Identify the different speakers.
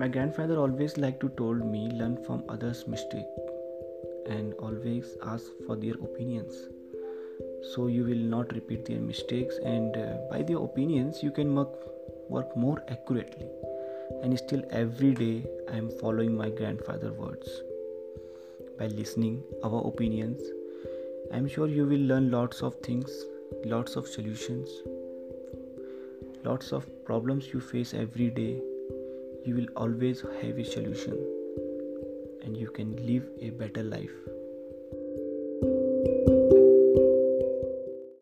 Speaker 1: My grandfather always liked to told me learn from others' mistake and always ask for their opinions. So you will not repeat their mistakes and uh, by their opinions you can work, work more accurately. And still every day I am following my grandfather words. By listening our opinions, I am sure you will learn lots of things, lots of solutions, lots of problems you face every day you will always have a solution and you can live a better life